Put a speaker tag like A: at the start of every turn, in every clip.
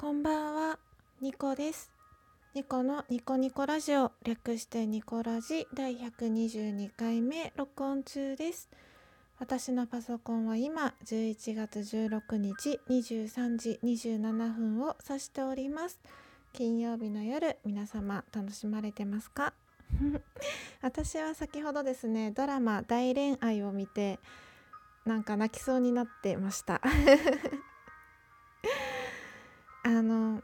A: こんばんは、ニコです。ニコのニコニコラジオ、略してニコラジ第122回目録音中です。私のパソコンは今11月16日23時27分を指しております。金曜日の夜、皆様楽しまれてますか？私は先ほどですね、ドラマ大恋愛を見て、なんか泣きそうになってました。あの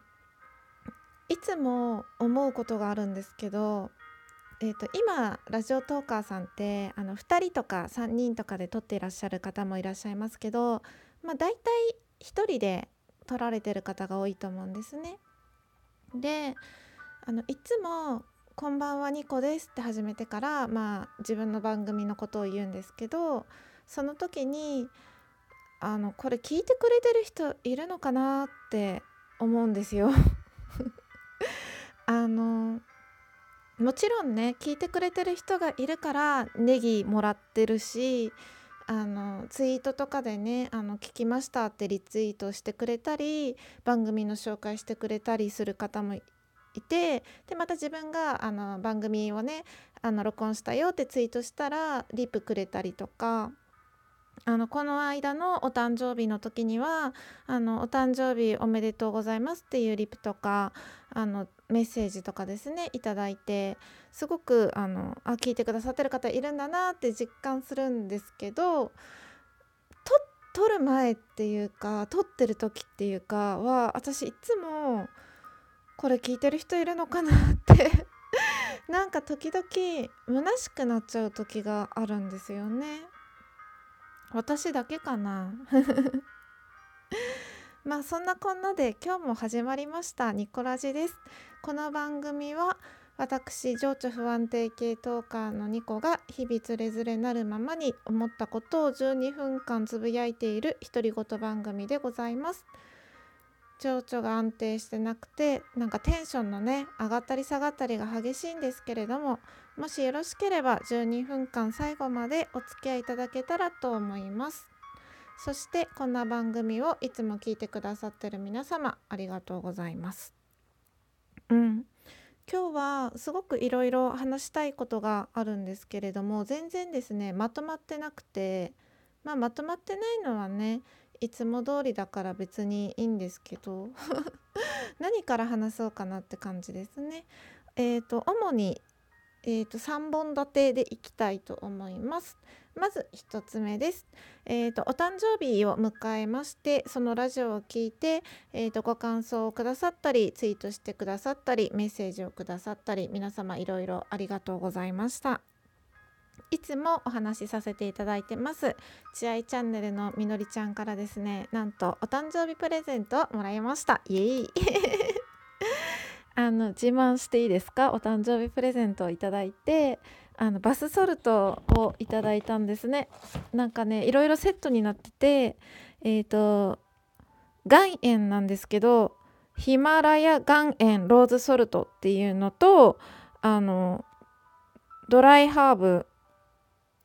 A: いつも思うことがあるんですけど、えー、と今ラジオトーカーさんってあの2人とか3人とかで撮っていらっしゃる方もいらっしゃいますけど、まあ、大体1人で撮られてる方が多いと思うんですね。であのいつも「こんばんはニコです」って始めてから、まあ、自分の番組のことを言うんですけどその時にあのこれ聞いてくれてる人いるのかなって思うんですよ。あのもちろんね聞いてくれてる人がいるからネギもらってるしあのツイートとかでねあの聞きましたってリツイートしてくれたり番組の紹介してくれたりする方もいてでまた自分があの番組をねあの録音したよってツイートしたらリプくれたりとかあのこの間のお誕生日の時にはあのお誕生日おめでとうございますっていうリプとかあのメッセージとかですねいただいてすごくあのあ聞いてくださってる方いるんだなって実感するんですけど撮る前っていうか撮ってる時っていうかは私いつもこれ聞いてる人いるのかなってなんか時々虚しくなっちゃう時があるんですよね。私だけかな。まあそんなこんなで今日も始まりました。ニコラジです。この番組は私情緒不安定系トーカーのニコが日々つれづれなるままに思ったことを12分間つぶやいている独り言番組でございます。情緒が安定してなくてなんかテンションのね上がったり下がったりが激しいんですけれどももしよろしければ12分間最後までお付き合いいただけたらと思います。そしてこんな番組をいつも聞いてくださってる皆様ありがとうございます。うん。今日はすごくいろいろ話したいことがあるんですけれども全然ですねまとまってなくてまあまとまってないのはねいつも通りだから別にいいんですけど 何から話そうかなって感じですね。えーと主に、えー、と3本立てでいきたいと思います。まず1つ目です。えーとお誕生日を迎えましてそのラジオを聞いて、えー、とご感想をくださったりツイートしてくださったりメッセージをくださったり皆様いろいろありがとうございました。いつもお話しさせていただいてます。ちあいチャンネルのみのりちゃんからですねなんとお誕生日プレゼントをもらいました。イエイ。あの自慢していいですか？お誕生日プレゼントをいただいてあのバスソルトをいただいたんですね。なんかねいろいろセットになっててえっ、ー、と岩塩なんですけどヒマラヤ岩塩ローズソルトっていうのとあのドライハーブ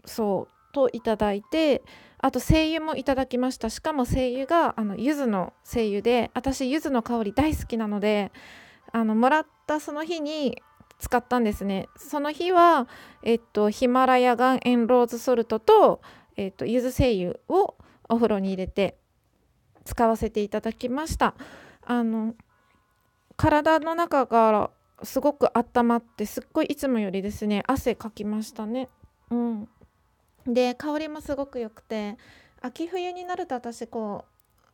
A: そうといただいてあと精油もいただきました。しかも精油があの柚子の精油で私柚子の香り大好きなのであのもらったその日に使ったんですね。その日は、えっと、ヒマラヤ岩塩ローズソルトと、えっと、柚子精油をお風呂に入れて使わせていただきました。あの体の中がすごく温まってすっごいいつもよりですね汗かきましたね。うん。で香りもすごく良くて秋冬になると私こ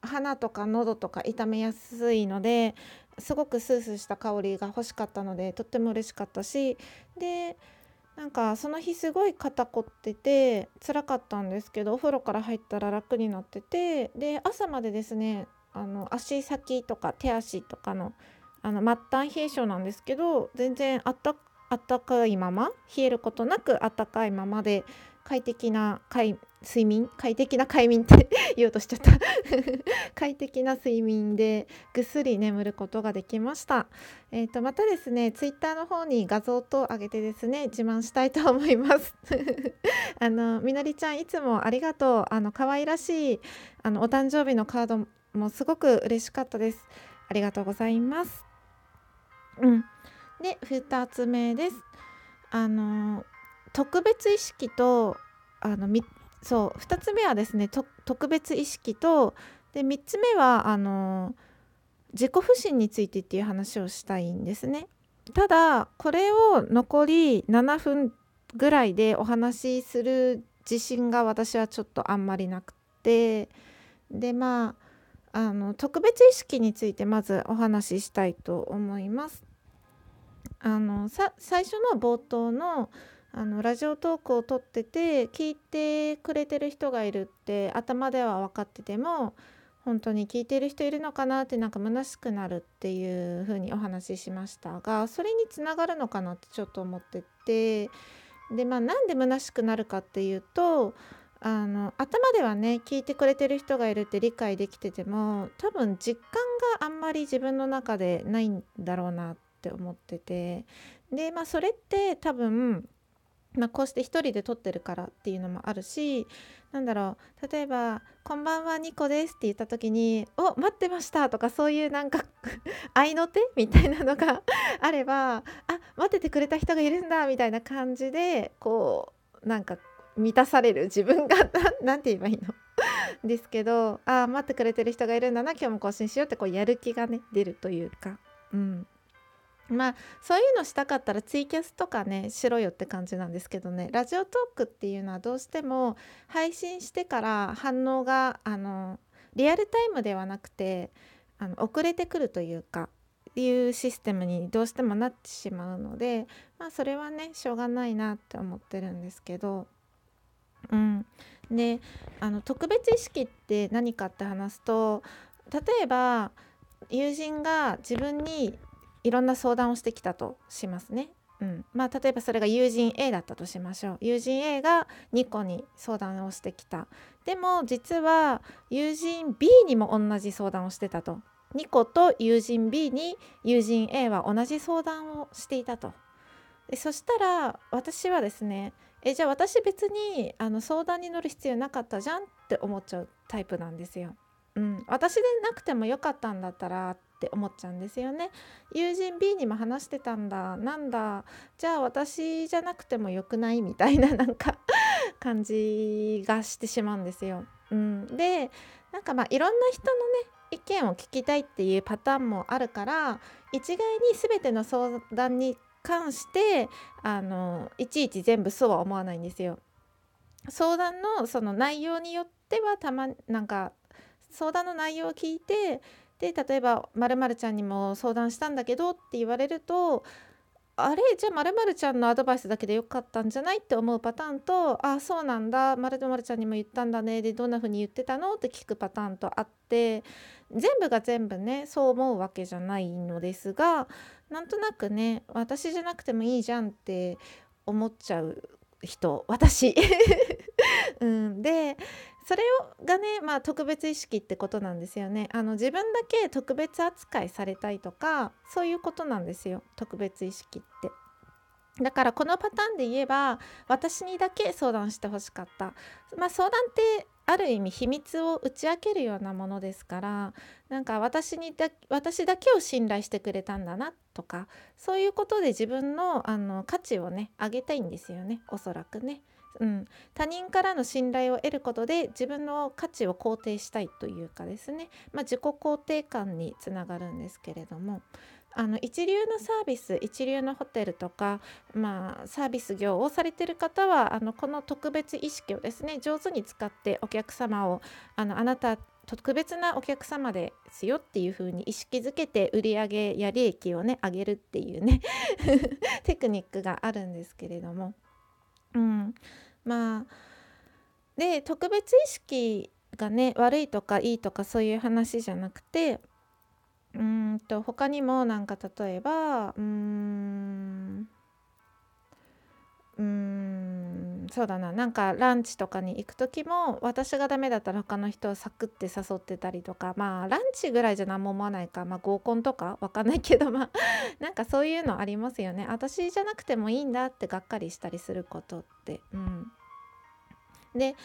A: う鼻とか喉とか痛めやすいのですごくスースーした香りが欲しかったのでとっても嬉しかったしでなんかその日すごい肩凝ってて辛かったんですけどお風呂から入ったら楽になっててで朝までですねあの足先とか手足とかのあの末端冷え性なんですけど全然あったあったかいまま冷えることなくあったかいままで快適な快睡眠快適な快眠って言おうとしちゃった。快適な睡眠でぐっすり眠ることができました、えーと、またですねツイッターの方に画像と上げてですね自慢したいと思います。あのみのりちゃんいつもありがとう。あの可愛らしいあのお誕生日のカードもすごく嬉しかったです。ありがとうございます。うん。で2つ目です。あの特別意識とあのそう2つ目はですね特別意識とで3つ目はあの自己不信についてっていう話をしたいんですね。ただこれを残り7分ぐらいでお話しする自信が私はちょっとあんまりなくてでまああの特別意識についてまずお話ししたいと思います。あのさ最初の冒頭のあのラジオトークを撮ってて聞いてくれてる人がいるって頭では分かってても本当に聞いてる人いるのかなってなんか虚しくなるっていう風にお話ししましたがそれにつながるのかなってちょっと思っててでまあなんで虚しくなるかっていうとあの頭ではね聞いてくれてる人がいるって理解できてても多分実感があんまり自分の中でないんだろうなって思っててでまあそれって多分まあ、こうして1人で撮ってるからっていうのもあるしなんだろう例えば「こんばんはニコです」って言った時に「お待ってました」とかそういうなんか 合いの手みたいなのが あれば「あ待っててくれた人がいるんだ」みたいな感じでこうなんか満たされる自分が 何て言えばいいの？ですけどあ待ってくれてる人がいるんだな今日も更新しようってこうやる気がね出るというか。うんまあそういうのしたかったらツイキャスとかねしろよって感じなんですけどね。ラジオトークっていうのはどうしても配信してから反応があのリアルタイムではなくてあの遅れてくるというかいうシステムにどうしてもなってしまうのでまあそれはねしょうがないなって思ってるんですけど。うん。であの特別意識って何かって話すと例えば友人が自分にいろんな相談をしてきたとしますね。うん。まあ、例えばそれが友人 A だったとしましょう。友人 A がニコに相談をしてきた。でも実は友人 B にも同じ相談をしてたと。ニコと友人 B に友人 A は同じ相談をしていたと。でそしたら私はですねえじゃあ私別にあの相談に乗る必要なかったじゃんって思っちゃうタイプなんですよ。うん、私でなくてもよかったんだったらって思っちゃうんですよね。友人 B にも話してたんだなんだじゃあ私じゃなくてもよくないみたいななんか感じがしてしまうんですよ。うん、でなんかまあいろんな人のね意見を聞きたいっていうパターンもあるから一概に全ての相談に関してあのいちいち全部そうは思わないんですよ。相談のその内容によってはたまなんか相談の内容を聞いてで例えば「まるちゃんにも相談したんだけど」って言われるとあれ？じゃあまるちゃんのアドバイスだけでよかったんじゃないって思うパターンとあそうなんだ。まるちゃんにも言ったんだね。でどんな風に言ってたのって聞くパターンとあって全部が全部ねそう思うわけじゃないのですがなんとなくね私じゃなくてもいいじゃんって思っちゃう人私、うん、でそれをがね、まあ、特別意識ってことなんですよねあの自分だけ特別扱いされたいとかそういうことなんですよ特別意識って。だからこのパターンで言えば私にだけ相談してほしかった、まあ、相談ってある意味秘密を打ち明けるようなものですからなんか私にだ私だけを信頼してくれたんだなとかそういうことで自分のあの価値をね上げたいんですよねおそらくね。うん、他人からの信頼を得ることで自分の価値を肯定したいというかですね、まあ、自己肯定感につながるんですけれども。あの一流のサービス一流のホテルとか、まあ、サービス業をされてる方はあのこの特別意識をですね上手に使ってお客様をあのあなた特別なお客様ですよっていう風に意識づけて売り上げや利益をね上げるっていうね テクニックがあるんですけれども、うん、まあで特別意識がね悪いとかいいとかそういう話じゃなくてうんと他にもなんか例えばうんうんそうだな。なんかランチとかに行く時も私がダメだったら他の人をサクって誘ってたりとか。まあランチぐらいじゃ何も思わないか、まあ、合コンとかわかんないけど。まあ なんかそういうのありますよね。私じゃなくてもいいんだってがっかりしたりすることって。うん、で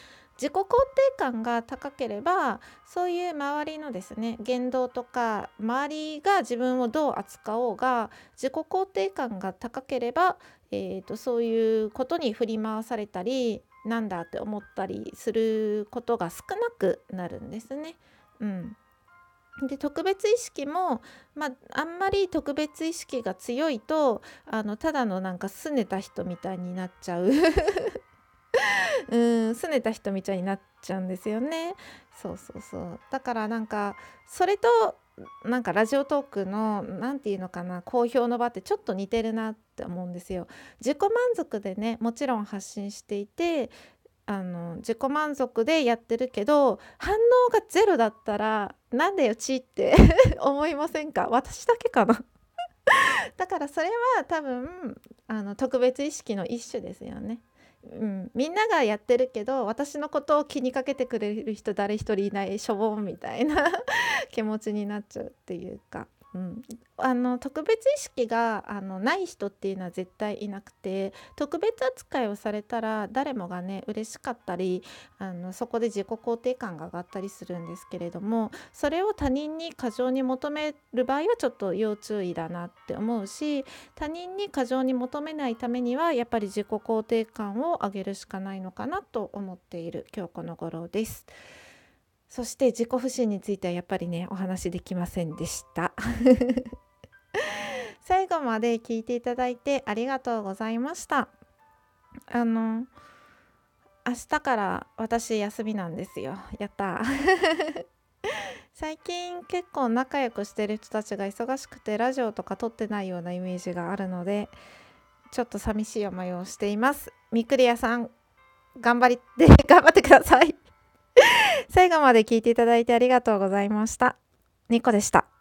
A: 自己肯定感が高ければそういう周りのですね言動とか周りが自分をどう扱おうが自己肯定感が高ければ、えーと、そういうことに振り回されたりなんだって思ったりすることが少なくなるんですね。うん、で特別意識も、まあ、あんまり特別意識が強いとあのただのなんか拗ねた人みたいになっちゃううん拗ねた人みたいになっちゃうんですよね。そうそうそうだからなんかそれとなんかラジオトークの何て言うのかな好評の場ってちょっと似てるなって思うんですよ。自己満足でねもちろん発信していてあの自己満足でやってるけど反応がゼロだったらなんでよちって 思いませんか？私だけかなだからそれは多分あの特別意識の一種ですよね。うん、みんながやってるけど私のことを気にかけてくれる人誰一人いないしょぼんみたいな 気持ちになっちゃうっていうか。うん、あの特別意識があのない人っていうのは絶対いなくて特別扱いをされたら誰もがね嬉しかったりあのそこで自己肯定感が上がったりするんですけれどもそれを他人に過剰に求める場合はちょっと要注意だなって思うし他人に過剰に求めないためにはやっぱり自己肯定感を上げるしかないのかなと思っている今日この頃です。そして自己不信についてはやっぱりねお話できませんでした。最後まで聞いていただいてありがとうございました。あの明日から私休みなんですよ。やった 最近結構仲良くしてる人たちが忙しくてラジオとか撮ってないようなイメージがあるのでちょっと寂しい思いをしています。みくりやさん頑張りって頑張ってください。最後まで聞いていただいてありがとうございました。ニコでした。